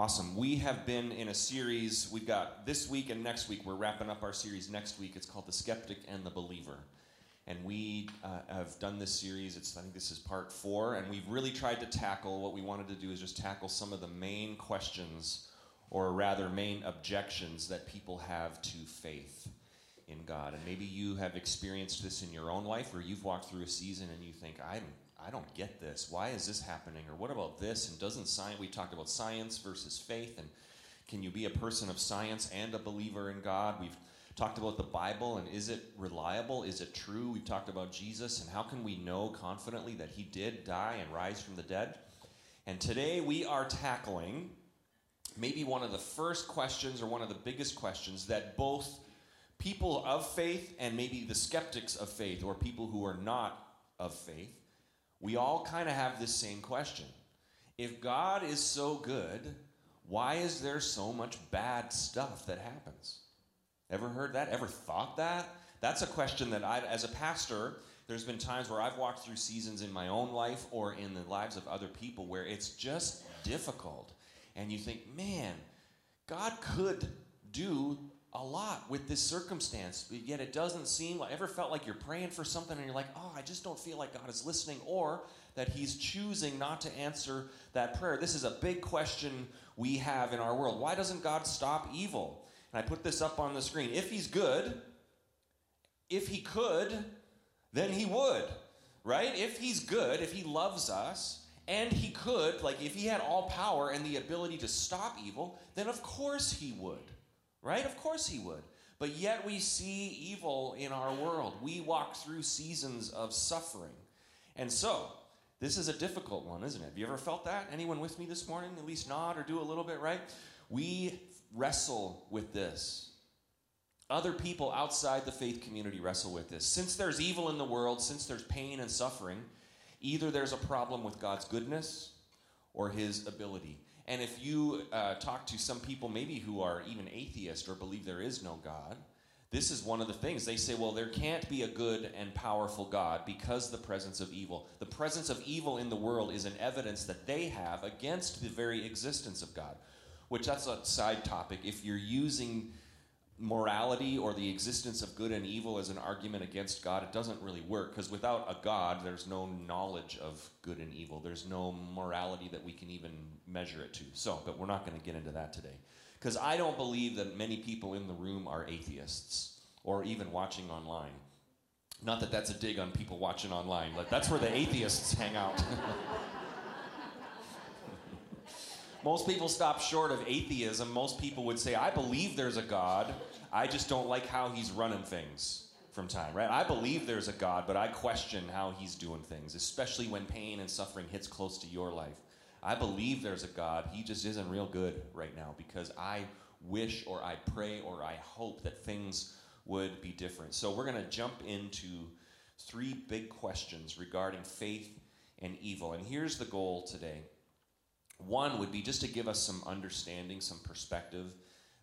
Awesome. We have been in a series. We've got this week and next week. We're wrapping up our series next week. It's called The Skeptic and the Believer. And we uh, have done this series. It's, I think this is part four. And we've really tried to tackle what we wanted to do is just tackle some of the main questions, or rather, main objections that people have to faith in God. And maybe you have experienced this in your own life, or you've walked through a season and you think, I'm I don't get this. Why is this happening? Or what about this? And doesn't science, we talked about science versus faith, and can you be a person of science and a believer in God? We've talked about the Bible, and is it reliable? Is it true? We've talked about Jesus, and how can we know confidently that he did die and rise from the dead? And today we are tackling maybe one of the first questions or one of the biggest questions that both people of faith and maybe the skeptics of faith or people who are not of faith we all kind of have this same question. If God is so good, why is there so much bad stuff that happens? Ever heard that? Ever thought that? That's a question that I, as a pastor, there's been times where I've walked through seasons in my own life or in the lives of other people where it's just difficult. And you think, man, God could do a lot with this circumstance, but yet it doesn't seem like ever felt like you're praying for something and you're like, oh, I just don't feel like God is listening, or that He's choosing not to answer that prayer. This is a big question we have in our world. Why doesn't God stop evil? And I put this up on the screen. If He's good, if He could, then He would, right? If He's good, if He loves us, and He could, like if He had all power and the ability to stop evil, then of course He would. Right? Of course he would. But yet we see evil in our world. We walk through seasons of suffering. And so, this is a difficult one, isn't it? Have you ever felt that? Anyone with me this morning? At least nod or do a little bit, right? We wrestle with this. Other people outside the faith community wrestle with this. Since there's evil in the world, since there's pain and suffering, either there's a problem with God's goodness or his ability. And if you uh, talk to some people, maybe who are even atheist or believe there is no God, this is one of the things. They say, well, there can't be a good and powerful God because the presence of evil. The presence of evil in the world is an evidence that they have against the very existence of God, which that's a side topic. If you're using morality or the existence of good and evil as an argument against God, it doesn't really work because without a God, there's no knowledge of good and evil. There's no morality that we can even measure it to. So, but we're not going to get into that today because I don't believe that many people in the room are atheists or even watching online. Not that that's a dig on people watching online, but that's where the atheists hang out. Most people stop short of atheism. Most people would say, I believe there's a God. I just don't like how he's running things from time, right? I believe there's a God, but I question how he's doing things, especially when pain and suffering hits close to your life. I believe there's a God. He just isn't real good right now because I wish or I pray or I hope that things would be different. So we're going to jump into three big questions regarding faith and evil. And here's the goal today one would be just to give us some understanding, some perspective.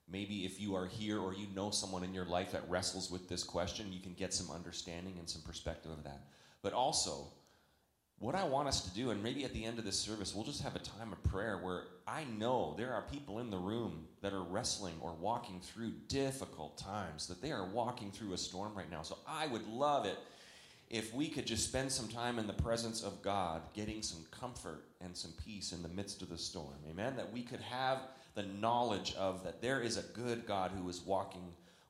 Maybe if you are here or you know someone in your life that wrestles with this question, you can get some understanding and some perspective of that. But also, what I want us to do, and maybe at the end of this service, we'll just have a time of prayer where I know there are people in the room that are wrestling or walking through difficult times, that they are walking through a storm right now. So I would love it if we could just spend some time in the presence of God, getting some comfort and some peace in the midst of the storm. Amen? That we could have the knowledge of that there is a good God who is walking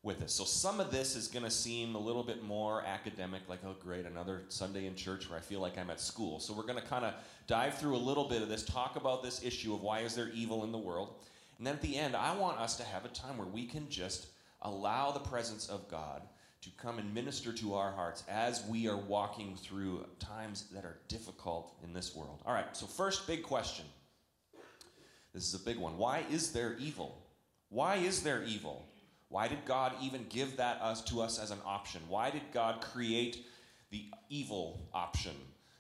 with us. So some of this is going to seem a little bit more academic, like, oh, great, another Sunday in church where I feel like I'm at school. So we're going to kind of dive through a little bit of this, talk about this issue of why is there evil in the world. And then at the end, I want us to have a time where we can just allow the presence of God to come and minister to our hearts as we are walking through times that are difficult in this world. All right, so first big question. This is a big one. Why is there evil? Why is there evil? Why did God even give that us to us as an option? Why did God create the evil option?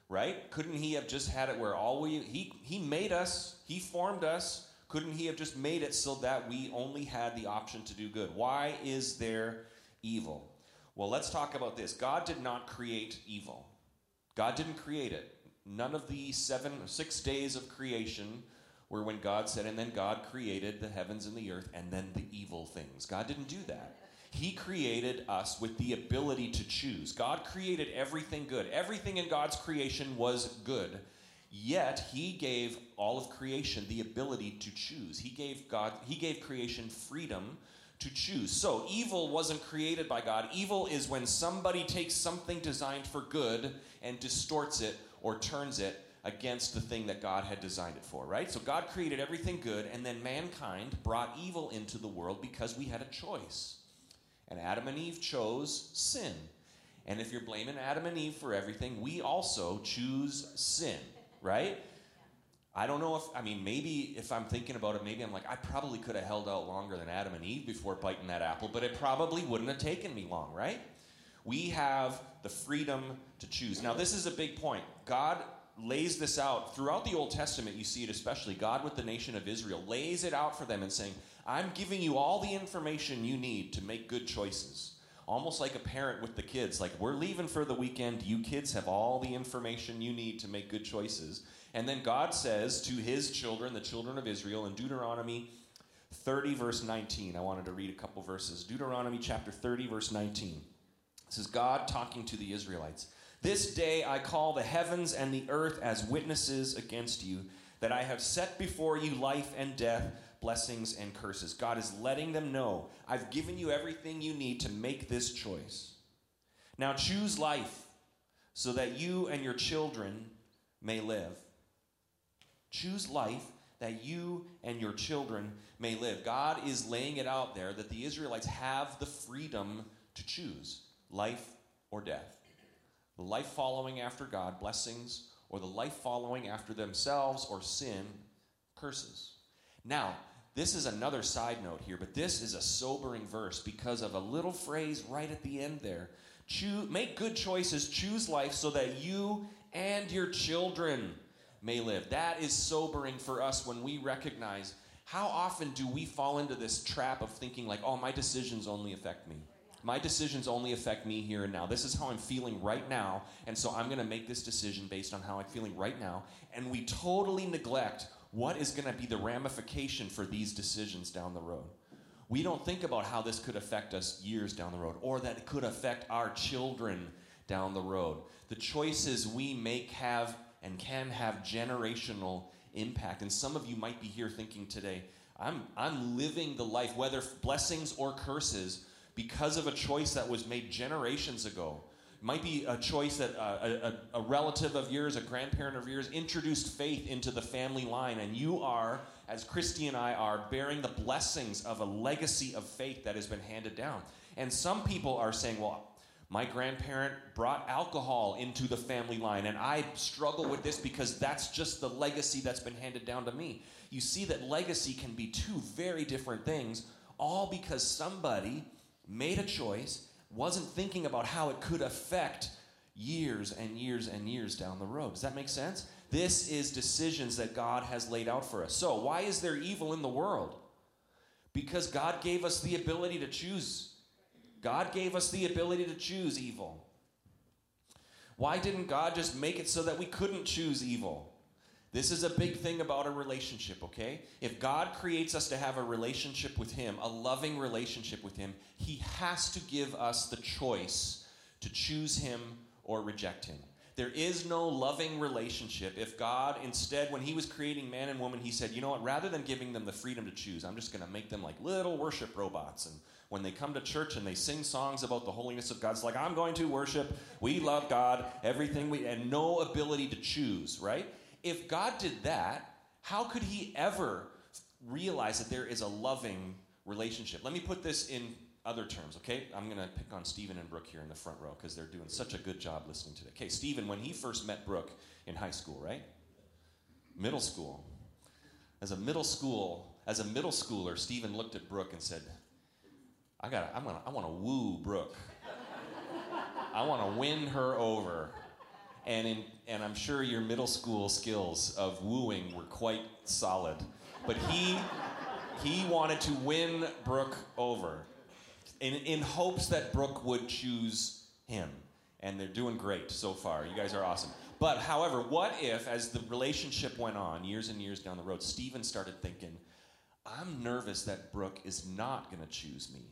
Right? Couldn't he have just had it where all we he he made us, he formed us. Couldn't he have just made it so that we only had the option to do good? Why is there evil? Well, let's talk about this. God did not create evil. God didn't create it. None of the seven, six days of creation were when God said, and then God created the heavens and the earth, and then the evil things. God didn't do that. He created us with the ability to choose. God created everything good. Everything in God's creation was good. Yet he gave all of creation the ability to choose. He gave God he gave creation freedom to choose. So evil wasn't created by God. Evil is when somebody takes something designed for good and distorts it or turns it against the thing that God had designed it for, right? So God created everything good and then mankind brought evil into the world because we had a choice. And Adam and Eve chose sin. And if you're blaming Adam and Eve for everything, we also choose sin, right? I don't know if, I mean, maybe if I'm thinking about it, maybe I'm like, I probably could have held out longer than Adam and Eve before biting that apple, but it probably wouldn't have taken me long, right? We have the freedom to choose. Now, this is a big point. God lays this out throughout the Old Testament, you see it especially. God, with the nation of Israel, lays it out for them and saying, I'm giving you all the information you need to make good choices. Almost like a parent with the kids, like, we're leaving for the weekend. You kids have all the information you need to make good choices. And then God says to his children, the children of Israel, in Deuteronomy 30, verse 19. I wanted to read a couple verses. Deuteronomy chapter 30, verse 19. This is God talking to the Israelites. This day I call the heavens and the earth as witnesses against you, that I have set before you life and death, blessings and curses. God is letting them know I've given you everything you need to make this choice. Now choose life so that you and your children may live. Choose life that you and your children may live. God is laying it out there that the Israelites have the freedom to choose life or death. The life following after God, blessings, or the life following after themselves or sin, curses. Now, this is another side note here, but this is a sobering verse because of a little phrase right at the end there. Choose, make good choices, choose life so that you and your children may live. That is sobering for us when we recognize how often do we fall into this trap of thinking, like, oh, my decisions only affect me. My decisions only affect me here and now. This is how I'm feeling right now, and so I'm going to make this decision based on how I'm feeling right now. And we totally neglect what is going to be the ramification for these decisions down the road. We don't think about how this could affect us years down the road, or that it could affect our children down the road. The choices we make have and can have generational impact. And some of you might be here thinking today, I'm, I'm living the life, whether blessings or curses, because of a choice that was made generations ago. It might be a choice that uh, a, a, relative of yours, a grandparent of yours, introduced faith into the family line, and you are, as Christy and I are, bearing the blessings of a legacy of faith that has been handed down. And some people are saying, well, my grandparent brought alcohol into the family line, and I struggle with this because that's just the legacy that's been handed down to me. You see that legacy can be two very different things, all because somebody made a choice, wasn't thinking about how it could affect years and years and years down the road. Does that make sense? This is decisions that God has laid out for us. So, why is there evil in the world? Because God gave us the ability to choose God gave us the ability to choose evil. Why didn't God just make it so that we couldn't choose evil? This is a big thing about a relationship, okay? If God creates us to have a relationship with Him, a loving relationship with Him, He has to give us the choice to choose Him or reject Him. There is no loving relationship if God, instead, when He was creating man and woman, He said, you know what, rather than giving them the freedom to choose, I'm just going to make them like little worship robots and when they come to church and they sing songs about the holiness of God, it's like, I'm going to worship, we love God, everything we, and no ability to choose, right? If God did that, how could He ever realize that there is a loving relationship? Let me put this in other terms, okay? I'm going to pick on Stephen and Brooke here in the front row because they're doing such a good job listening today. Okay, Stephen, when he first met Brooke in high school, right? Middle school. As a middle school, as a middle schooler, Stephen looked at Brooke and said, I got I'm gonna I want to woo Brooke. I want to win her over. And in and I'm sure your middle school skills of wooing were quite solid. But he he wanted to win Brooke over in, in hopes that Brooke would choose him. And they're doing great so far. You guys are awesome. But however, what if, as the relationship went on, years and years down the road, Steven started thinking, I'm nervous that Brooke is not going to choose me.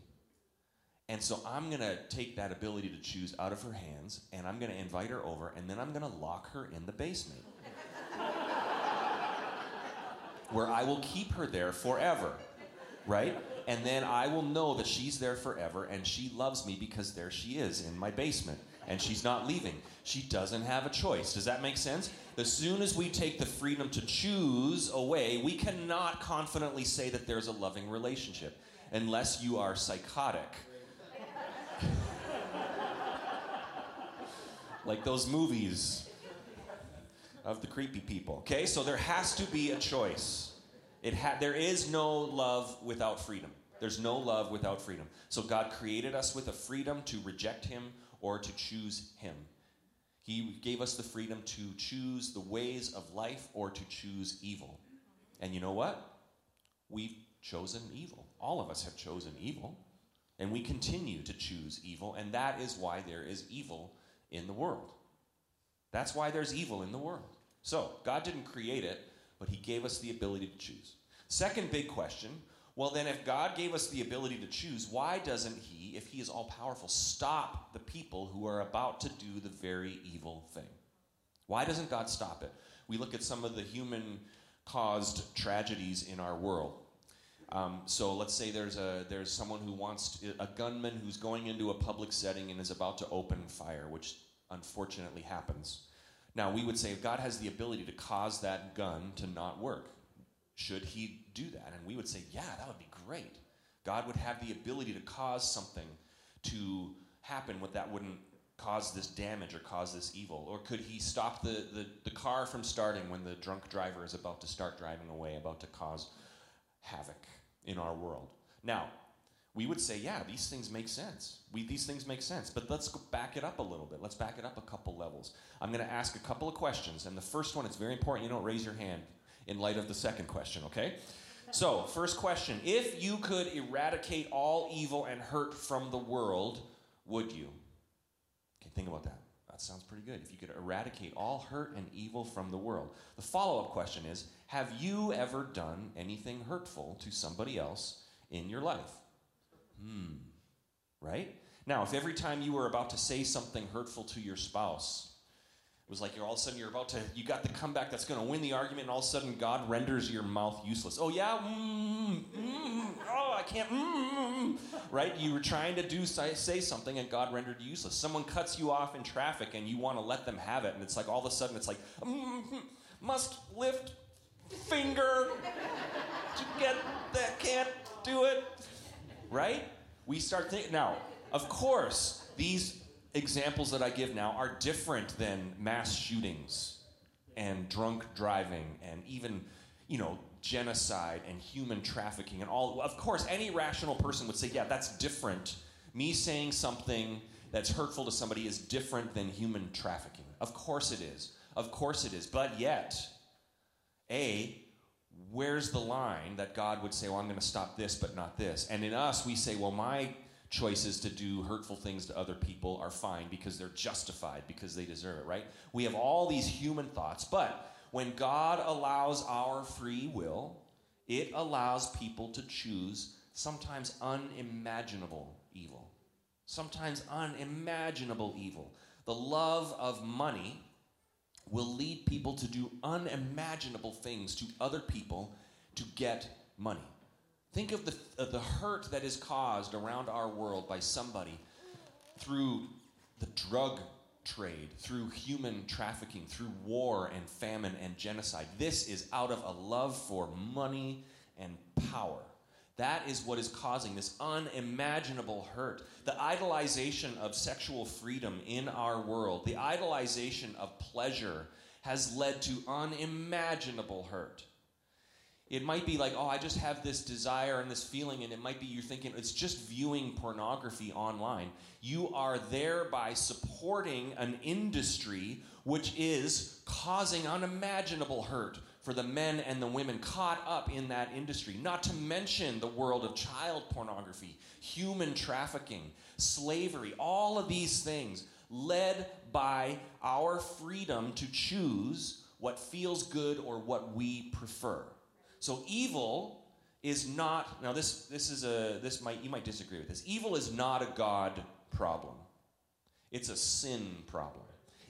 And so I'm going to take that ability to choose out of her hands, and I'm going to invite her over, and then I'm going to lock her in the basement. where I will keep her there forever, right? And then I will know that she's there forever, and she loves me because there she is in my basement, and she's not leaving. She doesn't have a choice. Does that make sense? As soon as we take the freedom to choose away, we cannot confidently say that there's a loving relationship unless you are psychotic like those movies of the creepy people. Okay, so there has to be a choice. It ha- there is no love without freedom. There's no love without freedom. So God created us with a freedom to reject Him or to choose Him. He gave us the freedom to choose the ways of life or to choose evil. And you know what? We've chosen evil. All of us have chosen evil. And we continue to choose evil. And that is why there is evil in the world. That's why there's evil in the world. So, God didn't create it, but He gave us the ability to choose. Second big question well, then, if God gave us the ability to choose, why doesn't He, if He is all powerful, stop the people who are about to do the very evil thing? Why doesn't God stop it? We look at some of the human caused tragedies in our world. Um, so let's say there's a there's someone who wants to, a gunman who's going into a public setting and is about to open fire, which unfortunately happens. Now, we would say if God has the ability to cause that gun to not work, should he do that? And we would say, yeah, that would be great. God would have the ability to cause something to happen what that wouldn't cause this damage or cause this evil? Or could he stop the, the, the car from starting when the drunk driver is about to start driving away, about to cause havoc in our world? Now, we would say, yeah, these things make sense. We, these things make sense. But let's back it up a little bit. Let's back it up a couple levels. I'm going to ask a couple of questions. And the first one, it's very important you don't raise your hand in light of the second question, okay? So, first question If you could eradicate all evil and hurt from the world, would you? Okay, think about that. That sounds pretty good. If you could eradicate all hurt and evil from the world. The follow up question is Have you ever done anything hurtful to somebody else in your life? Hmm. Right? Now, if every time you were about to say something hurtful to your spouse, it was like you're all of a sudden you're about to you got the comeback that's going to win the argument, and all of a sudden God renders your mouth useless. Oh yeah, mm, mm, oh I can't. Mm, right? You were trying to do say, something, and God rendered you useless. Someone cuts you off in traffic, and you want to let them have it, and it's like all of a sudden it's like must lift finger to get that can't do it. Right? We start thinking now. Of course, these examples that I give now are different than mass shootings and drunk driving and even, you know, genocide and human trafficking and all. Of course, any rational person would say, yeah, that's different. Me saying something that's hurtful to somebody is different than human trafficking. Of course it is. Of course it is. But yet, A, where's the line that God would say, well, I'm going to stop this, but not this? And in us, we say, well, my choices to do hurtful things to other people are fine because they're justified, because they deserve it, right? We have all these human thoughts, but when God allows our free will, it allows people to choose sometimes unimaginable evil. Sometimes unimaginable evil. The love of money will lead people to do unimaginable things to other people to get money. Think of the, of the hurt that is caused around our world by somebody through the drug trade, through human trafficking, through war and famine and genocide. This is out of a love for money and power. That is what is causing this unimaginable hurt. The idolization of sexual freedom in our world, the idolization of pleasure, has led to unimaginable hurt. It might be like, oh, I just have this desire and this feeling, and it might be you're thinking it's just viewing pornography online. You are thereby supporting an industry which is causing unimaginable hurt for the men and the women caught up in that industry. Not to mention the world of child pornography, human trafficking, slavery, all of these things led by our freedom to choose what feels good or what we prefer. So evil is not now this this is a this might you might disagree with this. Evil is not a God problem. It's a sin problem.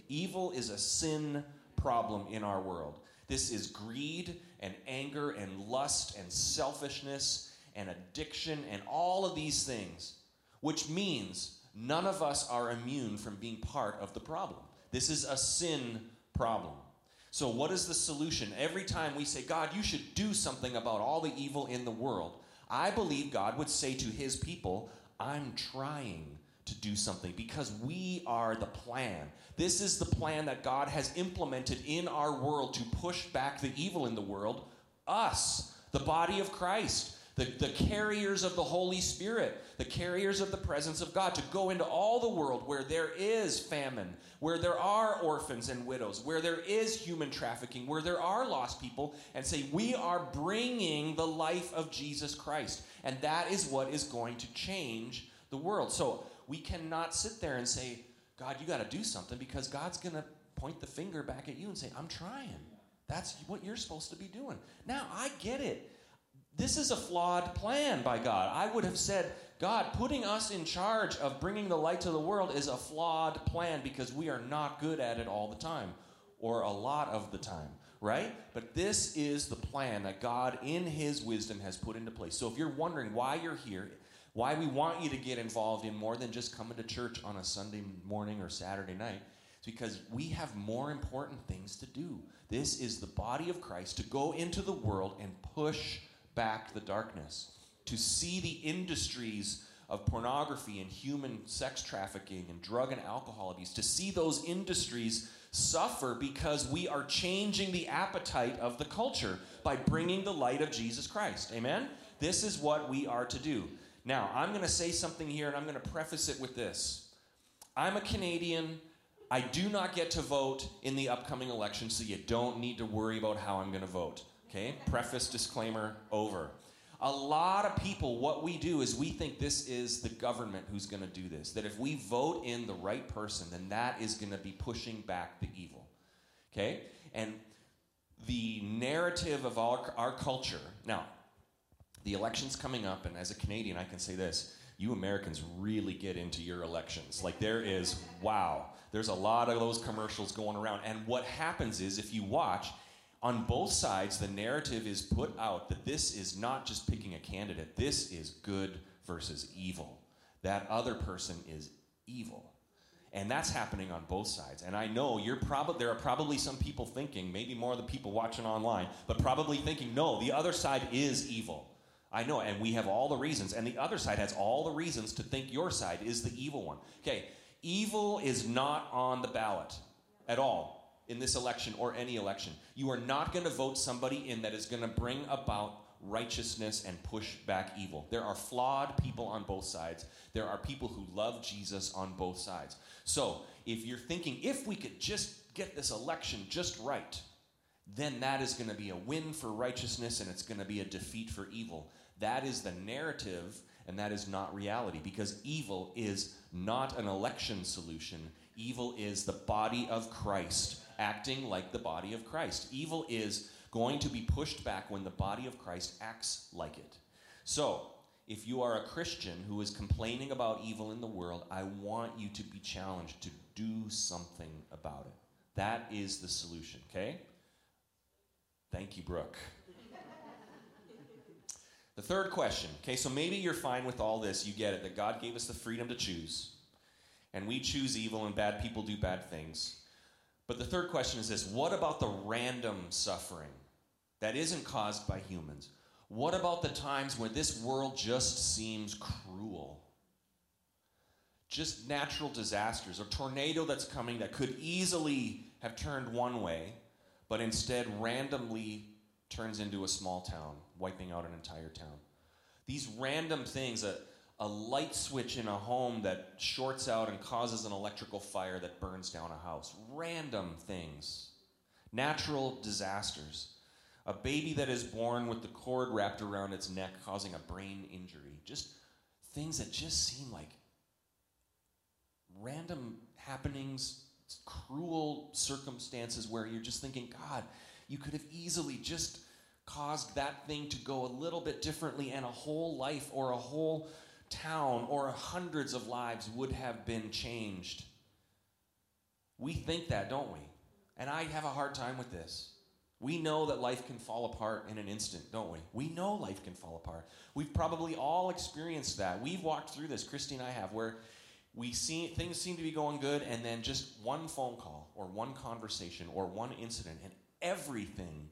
Evil is a sin problem in our world. This is greed and anger and lust and selfishness and addiction and all of these things, which means none of us are immune from being part of the problem. This is a sin problem. So, what is the solution? Every time we say, God, you should do something about all the evil in the world, I believe God would say to his people, I'm trying to do something because we are the plan. This is the plan that God has implemented in our world to push back the evil in the world. Us, the body of Christ the, the carriers of the Holy Spirit, the carriers of the presence of God, to go into all the world where there is famine, where there are orphans and widows, where there is human trafficking, where there are lost people, and say, We are bringing the life of Jesus Christ. And that is what is going to change the world. So we cannot sit there and say, God, you got to do something because God's going to point the finger back at you and say, I'm trying. That's what you're supposed to be doing. Now, I get it. This is a flawed plan by God. I would have said, God, putting us in charge of bringing the light to the world is a flawed plan because we are not good at it all the time or a lot of the time, right? But this is the plan that God, in His wisdom, has put into place. So if you're wondering why you're here, why we want you to get involved in more than just coming to church on a Sunday morning or Saturday night, it's because we have more important things to do. This is the body of Christ to go into the world and push back the darkness, to see the industries of pornography and human sex trafficking and drug and alcohol abuse, to see those industries suffer because we are changing the appetite of the culture by bringing the light of Jesus Christ. Amen? This is what we are to do. Now, I'm going to say something here and I'm going to preface it with this. I'm a Canadian. I do not get to vote in the upcoming election, so you don't need to worry about how I'm going to vote. Okay? Preface disclaimer over. A lot of people, what we do is we think this is the government who's going to do this. That if we vote in the right person, then that is going to be pushing back the evil. Okay? And the narrative of our, our culture, now, the election's coming up, and as a Canadian, I can say this you Americans really get into your elections. Like, there is, wow, there's a lot of those commercials going around. And what happens is, if you watch, on both sides, the narrative is put out that this is not just picking a candidate, this is good versus evil. That other person is evil. And that's happening on both sides. And I know you're probably there are probably some people thinking, maybe more of the people watching online, but probably thinking, no, the other side is evil. I know, and we have all the reasons, and the other side has all the reasons to think your side is the evil one. Okay, evil is not on the ballot at all in this election or any election. You are not going to vote somebody in that is going to bring about righteousness and push back evil. There are flawed people on both sides. There are people who love Jesus on both sides. So, if you're thinking, if we could just get this election just right, then that is going to be a win for righteousness and it's going to be a defeat for evil. That is the narrative and that is not reality because evil is not an election solution. Evil is the body of Christ acting like the body of Christ. Evil is going to be pushed back when the body of Christ acts like it. So, if you are a Christian who is complaining about evil in the world, I want you to be challenged to do something about it. That is the solution, okay? Thank you, Brooke. the third question, okay, so maybe you're fine with all this. You get it, that God gave us the freedom to choose, and we choose evil, and bad people do bad things. But the third question is this what about the random suffering that isn't caused by humans? What about the times when this world just seems cruel? Just natural disasters, a tornado that's coming that could easily have turned one way, but instead randomly turns into a small town, wiping out an entire town. These random things that a light switch in a home that shorts out and causes an electrical fire that burns down a house. Random things. Natural disasters. A baby that is born with the cord wrapped around its neck causing a brain injury. Just things that just seem like random happenings, cruel circumstances where you're just thinking, God, you could have easily just caused that thing to go a little bit differently, and a whole life or a whole town or hundreds of lives would have been changed. We think that, don't we? And I have a hard time with this. We know that life can fall apart in an instant, don't we? We know life can fall apart. We've probably all experienced that. We've walked through this, Christy and I have, where we see things seem to be going good, and then just one phone call or one conversation or one incident, and everything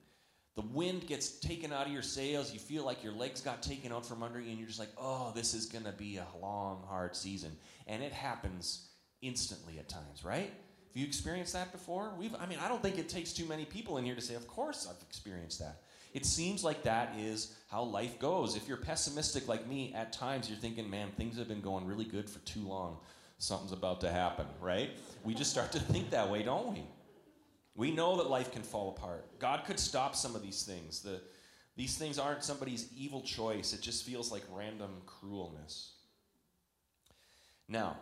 the wind gets taken out of your sails. You feel like your legs got taken out from under you, and you're just like, oh, this is going to be a long, hard season. And it happens instantly at times, right? Have you experienced that before? We've, I mean, I don't think it takes too many people in here to say, of course I've experienced that. It seems like that is how life goes. If you're pessimistic like me, at times you're thinking, man, things have been going really good for too long. Something's about to happen, right? We just start to think that way, don't we? We know that life can fall apart. God could stop some of these things. The, these things aren't somebody's evil choice, it just feels like random cruelness. Now,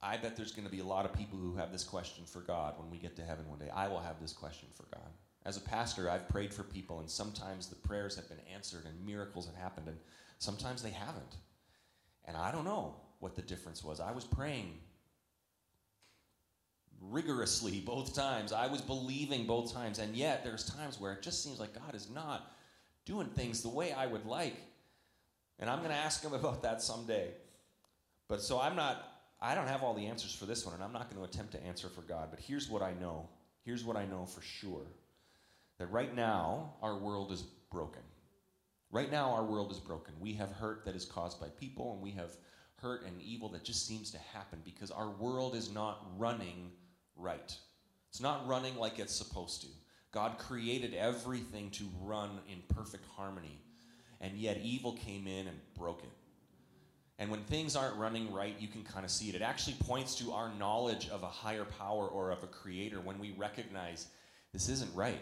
I bet there's going to be a lot of people who have this question for God when we get to heaven one day. I will have this question for God. As a pastor, I've prayed for people, and sometimes the prayers have been answered and miracles have happened, and sometimes they haven't. And I don't know what the difference was. I was praying rigorously both times. I was believing both times. And yet, there's times where it just seems like God is not doing things the way I would like. And I'm going to ask him about that someday. But so I'm not, I don't have all the answers for this one, and I'm not going to attempt to answer for God. But here's what I know. Here's what I know for sure that right now, our world is broken. Right now, our world is broken. We have hurt that is caused by people, and we have hurt and evil that just seems to happen because our world is not running right. It's not running like it's supposed to. God created everything to run in perfect harmony, and yet evil came in and broke it. And when things aren't running right, you can kind of see it. It actually points to our knowledge of a higher power or of a creator when we recognize this isn't right.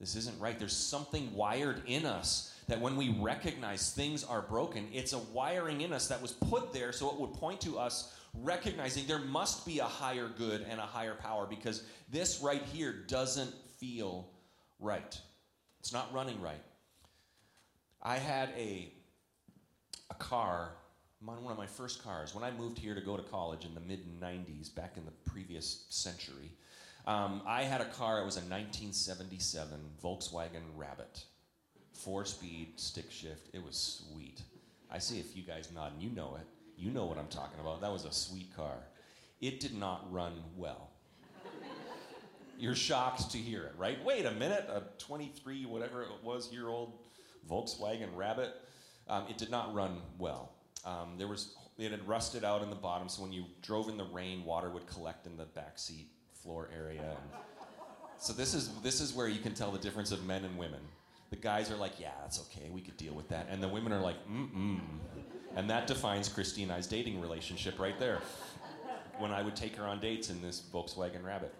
This isn't right. There's something wired in us that when we recognize things are broken, it's a wiring in us that was put there so it would point to us recognizing there must be a higher good and a higher power because this right here doesn't feel right. It's not running right. I had a, a car, one of my first cars, when I moved here to go to college in the mid 90s, back in the previous century. Um, I had a car, it was a 1977 Volkswagen Rabbit. Four speed, stick shift. It was sweet. I see a few guys nodding. You know it. You know what I'm talking about. That was a sweet car. It did not run well. You're shocked to hear it, right? Wait a minute, a 23, whatever it was, year old Volkswagen Rabbit. Um, it did not run well. Um, there was it had rusted out in the bottom, so when you drove in the rain, water would collect in the back seat floor area. And so this is this is where you can tell the difference of men and women. The guys are like, yeah, that's okay, we could deal with that, and the women are like, mm mm. And that defines Christy and I's dating relationship right there. When I would take her on dates in this Volkswagen Rabbit.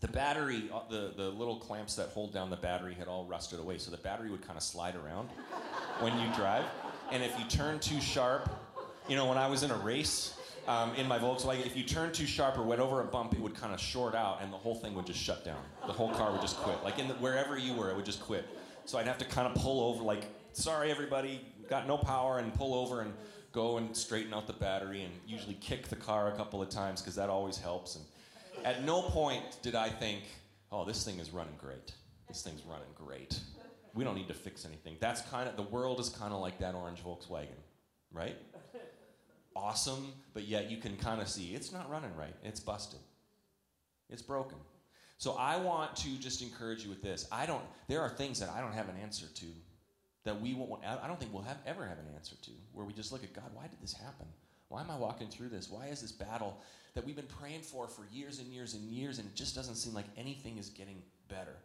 The battery, uh, the, the little clamps that hold down the battery had all rusted away, so the battery would kind of slide around when you drive. And if you turn too sharp, you know, when I was in a race um, in my Volkswagen, if you turned too sharp or went over a bump, it would kind of short out and the whole thing would just shut down. The whole car would just quit. Like in the, wherever you were, it would just quit. So I'd have to kind of pull over, like, sorry, everybody, got no power and pull over and go and straighten out the battery and usually kick the car a couple of times because that always helps. And at no point did I think, oh, this thing is running great. This thing's running great. We don't need to fix anything. That's kind of, the world is kind of like that orange Volkswagen, right? Awesome, but yet you can kind of see it's not running right. It's busted. It's broken. So I want to just encourage you with this. I don't, there are things that I don't have an answer to that we won't, I don't think we'll have, ever have an answer to, where we just look at God, why did this happen? Why am I walking through this? Why is this battle that we've been praying for for years and years and years, and it just doesn't seem like anything is getting better?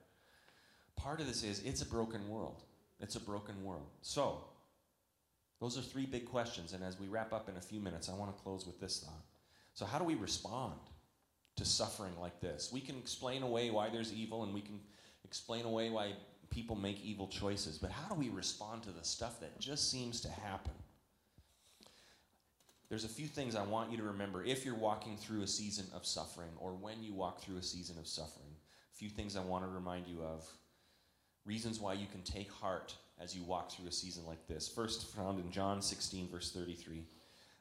Part of this is it's a broken world. It's a broken world. So, those are three big questions, and as we wrap up in a few minutes, I want to close with this thought. So, how do we respond to suffering like this? We can explain away why there's evil, and we can explain away why people make evil choices, but how do we respond to the stuff that just seems to happen? there's a few things I want you to remember if you're walking through a season of suffering or when you walk through a season of suffering. A few things I want to remind you of. Reasons why you can take heart as you walk through a season like this. First, found in John 16, verse 33.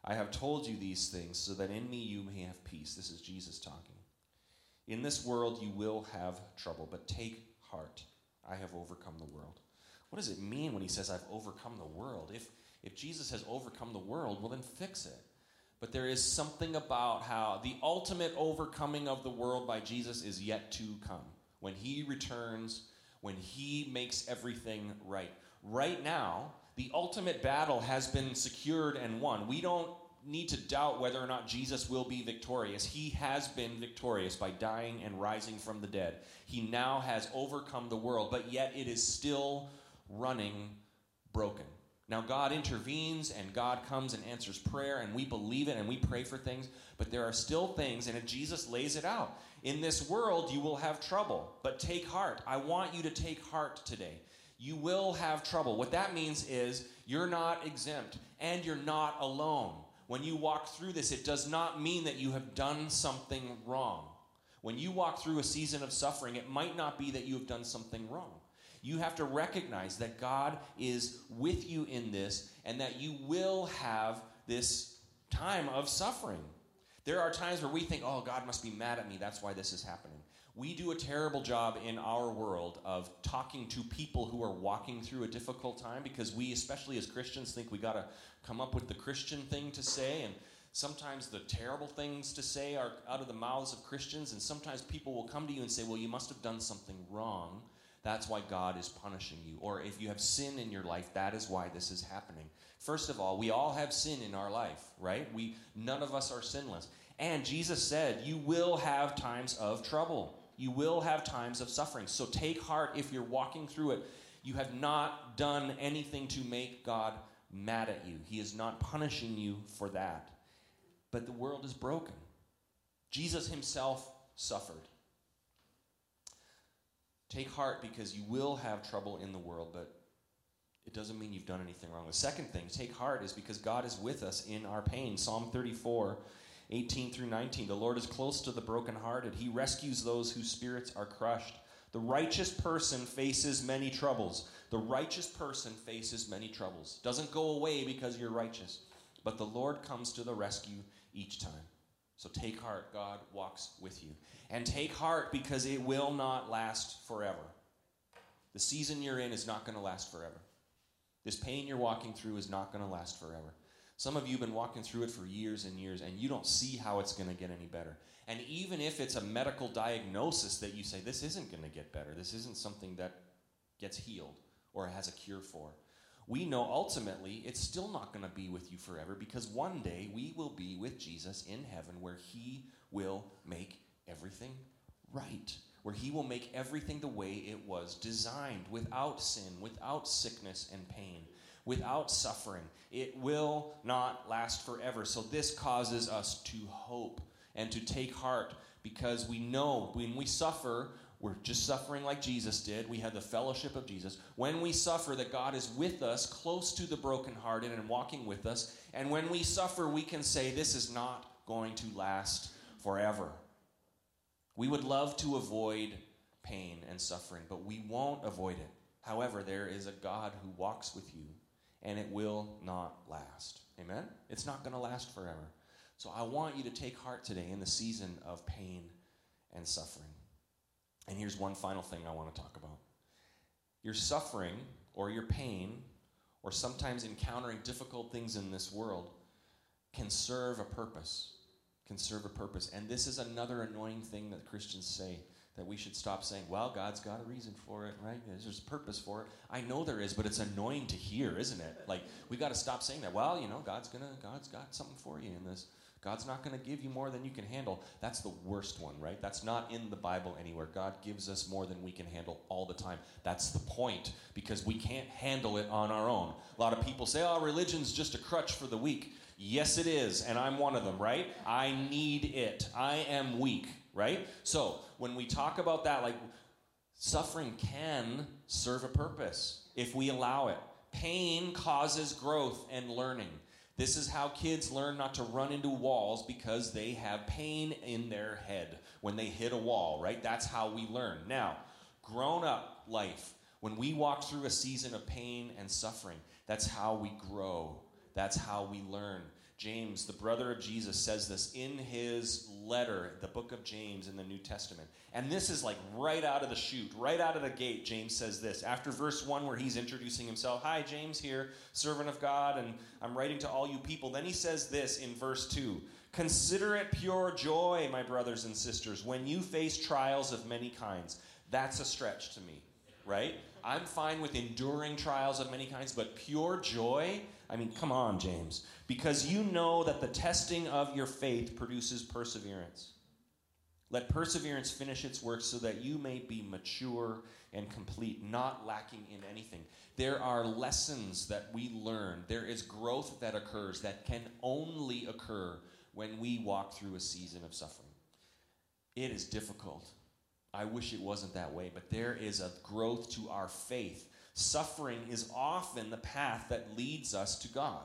I have told you these things so that in me you may have peace. This is Jesus talking. In this world you will have trouble, but take heart. I have overcome the world. What does it mean when he says, I've overcome the world? If, if Jesus has overcome the world, well, then fix it. But there is something about how the ultimate overcoming of the world by Jesus is yet to come. When he returns, when he makes everything right. Right now, the ultimate battle has been secured and won. We don't need to doubt whether or not Jesus will be victorious. He has been victorious by dying and rising from the dead. He now has overcome the world, but yet it is still running broken. Now, God intervenes and God comes and answers prayer, and we believe it and we pray for things, but there are still things, and Jesus lays it out. In this world, you will have trouble, but take heart. I want you to take heart today. You will have trouble. What that means is you're not exempt and you're not alone. When you walk through this, it does not mean that you have done something wrong. When you walk through a season of suffering, it might not be that you have done something wrong. You have to recognize that God is with you in this and that you will have this time of suffering. There are times where we think, oh, God must be mad at me. That's why this is happening. We do a terrible job in our world of talking to people who are walking through a difficult time because we, especially as Christians, think we got to come up with the Christian thing to say. And sometimes the terrible things to say are out of the mouths of Christians. And sometimes people will come to you and say, well, you must have done something wrong. That's why God is punishing you. Or if you have sin in your life, that is why this is happening. First of all, we all have sin in our life, right? We none of us are sinless. And Jesus said, "You will have times of trouble. You will have times of suffering. So take heart if you're walking through it. You have not done anything to make God mad at you. He is not punishing you for that. But the world is broken. Jesus himself suffered. Take heart because you will have trouble in the world, but it doesn't mean you've done anything wrong. The second thing, take heart, is because God is with us in our pain. Psalm 34, 18 through 19. The Lord is close to the brokenhearted, He rescues those whose spirits are crushed. The righteous person faces many troubles. The righteous person faces many troubles. Doesn't go away because you're righteous, but the Lord comes to the rescue each time. So take heart, God walks with you. And take heart because it will not last forever. The season you're in is not going to last forever. This pain you're walking through is not going to last forever. Some of you have been walking through it for years and years, and you don't see how it's going to get any better. And even if it's a medical diagnosis that you say, this isn't going to get better, this isn't something that gets healed or has a cure for, we know ultimately it's still not going to be with you forever because one day we will be with Jesus in heaven where he will make everything right, where he will make everything the way it was designed without sin, without sickness and pain, without suffering. It will not last forever. So this causes us to hope and to take heart because we know when we suffer, we're just suffering like Jesus did. We have the fellowship of Jesus. When we suffer, that God is with us, close to the brokenhearted and walking with us. And when we suffer, we can say, This is not going to last forever. We would love to avoid pain and suffering, but we won't avoid it. However, there is a God who walks with you, and it will not last. Amen? It's not going to last forever. So I want you to take heart today in the season of pain and suffering. And here's one final thing I want to talk about your suffering or your pain, or sometimes encountering difficult things in this world, can serve a purpose. Can serve a purpose. And this is another annoying thing that Christians say that we should stop saying, well, God's got a reason for it, right? There's a purpose for it. I know there is, but it's annoying to hear, isn't it? Like, we got to stop saying that. Well, you know, God's going to, God's got something for you in this. God's not going to give you more than you can handle. That's the worst one, right? That's not in the Bible anywhere. God gives us more than we can handle all the time. That's the point because we can't handle it on our own. A lot of people say, oh, religion's just a crutch for the weak. Yes, it is, and I'm one of them, right? I need it. I am weak, right? So when we talk about that, like suffering can serve a purpose if we allow it. Pain causes growth and learning. This is how kids learn not to run into walls because they have pain in their head when they hit a wall, right? That's how we learn. Now, grown up life, when we walk through a season of pain and suffering, that's how we grow. That's how we learn. James, the brother of Jesus, says this in his letter, the book of James in the New Testament. And this is like right out of the chute, right out of the gate. James says this. After verse 1, where he's introducing himself Hi, James here, servant of God, and I'm writing to all you people. Then he says this in verse 2 Consider it pure joy, my brothers and sisters, when you face trials of many kinds. That's a stretch to me, right? I'm fine with enduring trials of many kinds, but pure joy, I mean, come on, James. Because you know that the testing of your faith produces perseverance. Let perseverance finish its work so that you may be mature and complete, not lacking in anything. There are lessons that we learn, there is growth that occurs that can only occur when we walk through a season of suffering. It is difficult. I wish it wasn't that way, but there is a growth to our faith. Suffering is often the path that leads us to God.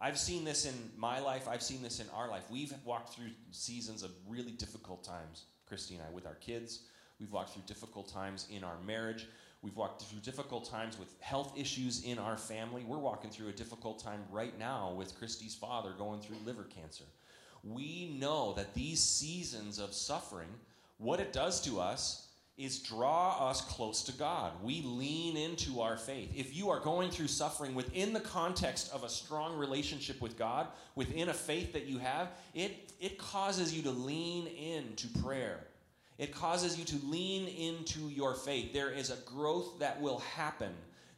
I've seen this in my life, I've seen this in our life. We've walked through seasons of really difficult times, Christy and I, with our kids. We've walked through difficult times in our marriage. We've walked through difficult times with health issues in our family. We're walking through a difficult time right now with Christy's father going through liver cancer. We know that these seasons of suffering, what it does to us is draw us close to God. We lean into our faith. If you are going through suffering within the context of a strong relationship with God, within a faith that you have, it, it causes you to lean into prayer. It causes you to lean into your faith. There is a growth that will happen.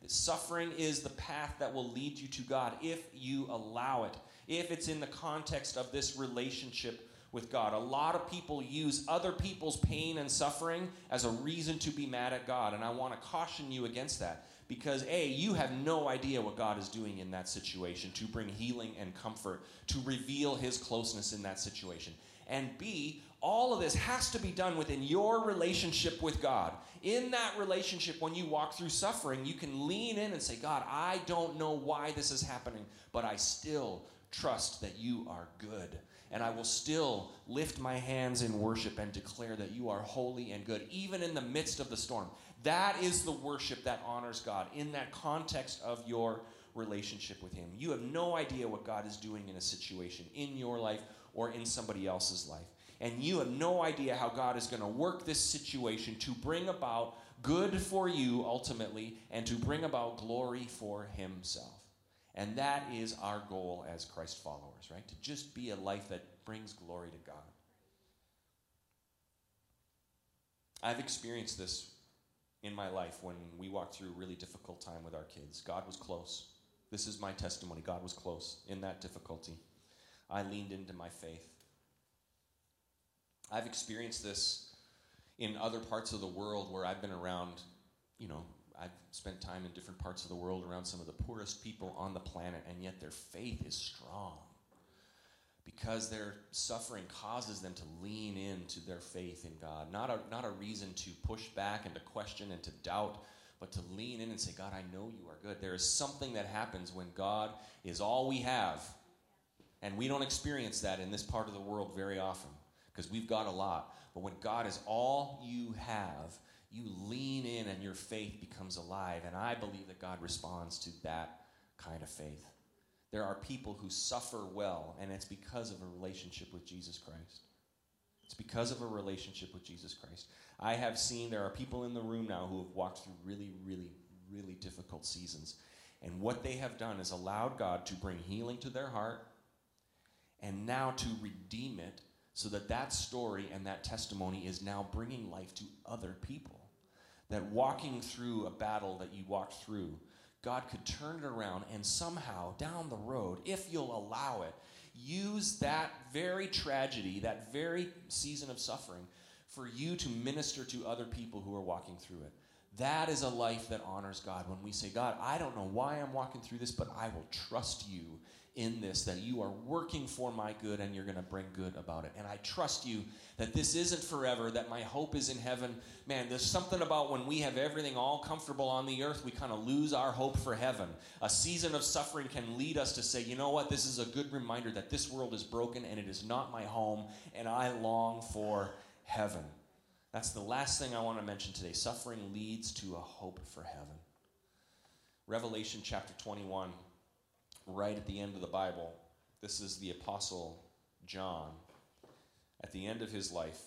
Suffering is the path that will lead you to God if you allow it, if it's in the context of this relationship with God. A lot of people use other people's pain and suffering as a reason to be mad at God, and I want to caution you against that. Because A, you have no idea what God is doing in that situation to bring healing and comfort, to reveal His closeness in that situation. And B, all of this has to be done within your relationship with God. In that relationship, when you walk through suffering, you can lean in and say, God, I don't know why this is happening, but I still trust that you are good and I will still lift my hands in worship and declare that you are holy and good, even in the midst of the storm. That is the worship that honors God in that context of your relationship with Him. You have no idea what God is doing in a situation in your life or in somebody else's life. And you have no idea how God is going to work this situation to bring about good for you ultimately and to bring about glory for Himself. And that is our goal as Christ followers, right? To just be a life that brings glory to God. I've experienced this in my life when we walked through a really difficult time with our kids. God was close. This is my testimony. God was close in that difficulty. I leaned into my faith. I've experienced this in other parts of the world where I've been around, you know, I've spent time in different parts of the world around some of the poorest people on the planet, and yet their faith is strong because their suffering causes them to lean into their faith in God. Not a, not a reason to push back and to question and to doubt, but to lean in and say, God, I know you are good. There is something that happens when God is all we have. And we don't experience that in this part of the world very often because we've got a lot. But when God is all you have, you lean in and your faith becomes alive. And I believe that God responds to that kind of faith. There are people who suffer well, and it's because of a relationship with Jesus Christ. It's because of a relationship with Jesus Christ. I have seen there are people in the room now who have walked through really, really, really difficult seasons. And what they have done is allowed God to bring healing to their heart and now to redeem it so that that story and that testimony is now bringing life to other people. That walking through a battle that you walked through, God could turn it around and somehow down the road, if you'll allow it, use that very tragedy, that very season of suffering, for you to minister to other people who are walking through it. That is a life that honors God. When we say, God, I don't know why I'm walking through this, but I will trust you in this, that you are working for my good and you're going to bring good about it. And I trust you that this isn't forever, that my hope is in heaven. Man, there's something about when we have everything all comfortable on the earth, we kind of lose our hope for heaven. A season of suffering can lead us to say, you know what, this is a good reminder that this world is broken and it is not my home, and I long for heaven. That's the last thing I want to mention today. Suffering leads to a hope for heaven. Revelation chapter 21 right at the end of the Bible. This is the Apostle John. At the end of his life,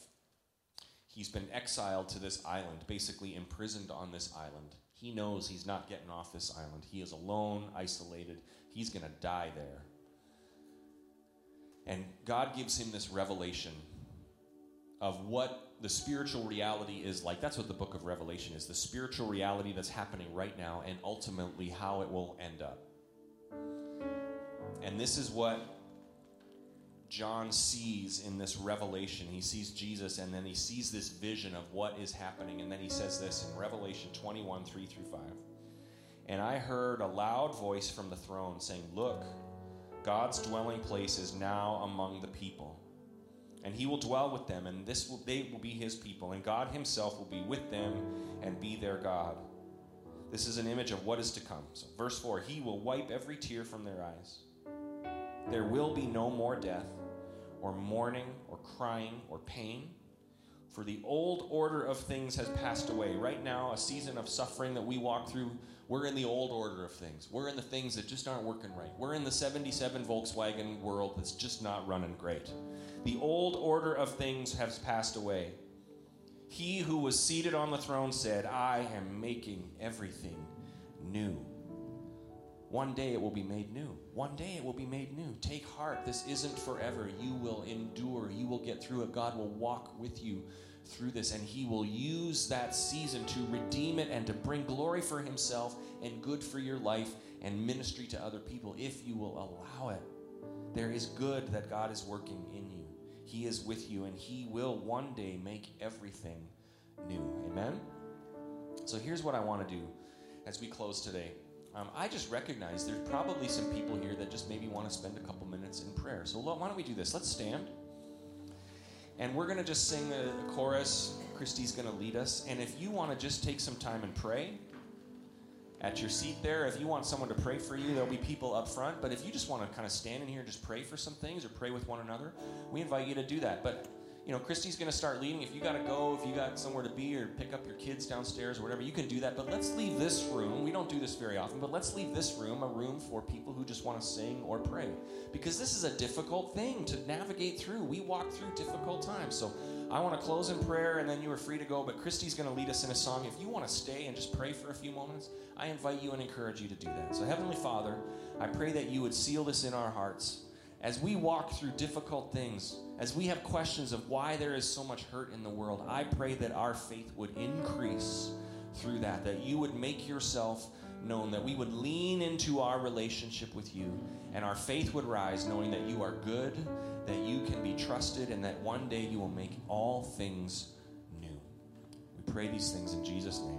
he's been exiled to this island, basically imprisoned on this island. He knows he's not getting off this island. He is alone, isolated. He's going to die there. And God gives him this revelation of what the spiritual reality is like. That's what the book of Revelation is the spiritual reality that's happening right now, and ultimately how it will end up. And this is what John sees in this revelation. He sees Jesus and then he sees this vision of what is happening. And then he says this in Revelation 21 3 through 5. And I heard a loud voice from the throne saying, Look, God's dwelling place is now among the people. And he will dwell with them, and this will, they will be his people, and God himself will be with them and be their God. This is an image of what is to come. So, verse 4 He will wipe every tear from their eyes. There will be no more death, or mourning, or crying, or pain. For the old order of things has passed away. Right now, a season of suffering that we walk through, we're in the old order of things. We're in the things that just aren't working right. We're in the 77 Volkswagen world that's just not running great. The old order of things has passed away. He who was seated on the throne said, I am making everything new. One day it will be made new. One day it will be made new. Take heart. This isn't forever. You will endure. You will get through it. God will walk with you through this, and He will use that season to redeem it and to bring glory for Himself and good for your life and ministry to other people if you will allow it. There is good that God is working in you. He is with you, and He will one day make everything new. Amen? So here's what I want to do as we close today. Um, I just recognize there's probably some people here that just maybe want to spend a couple minutes in prayer. So why don't we do this? Let's stand. And we're going to just sing a, chorus. Christy's going to lead us. And if you want to just take some time and pray at your seat there, if you want someone to pray for you, there'll be people up front. But if you just want to kind of stand in here and just pray for some things or pray with one another, we invite you to do that. But you know, Christy's going to start leading. If you got to go, if you got somewhere to be, or pick up your kids downstairs or whatever, you can do that. But let's leave this room. We don't do this very often, but let's leave this room a room for people who just want to sing or pray. Because this is a difficult thing to navigate through. We walk through difficult times. So I want to close in prayer, and then you are free to go. But Christy's going to lead us in a song. If you want to stay and just pray for a few moments, I invite you and encourage you to do that. So, Heavenly Father, I pray that you would seal this in our hearts as we walk through difficult things, as we have questions of why there is so much hurt in the world, I pray that our faith would increase through that, that you would make yourself known, that we would lean into our relationship with you, and our faith would rise knowing that you are good, that you can be trusted, and that one day you will make all things new. We pray these things in Jesus' name.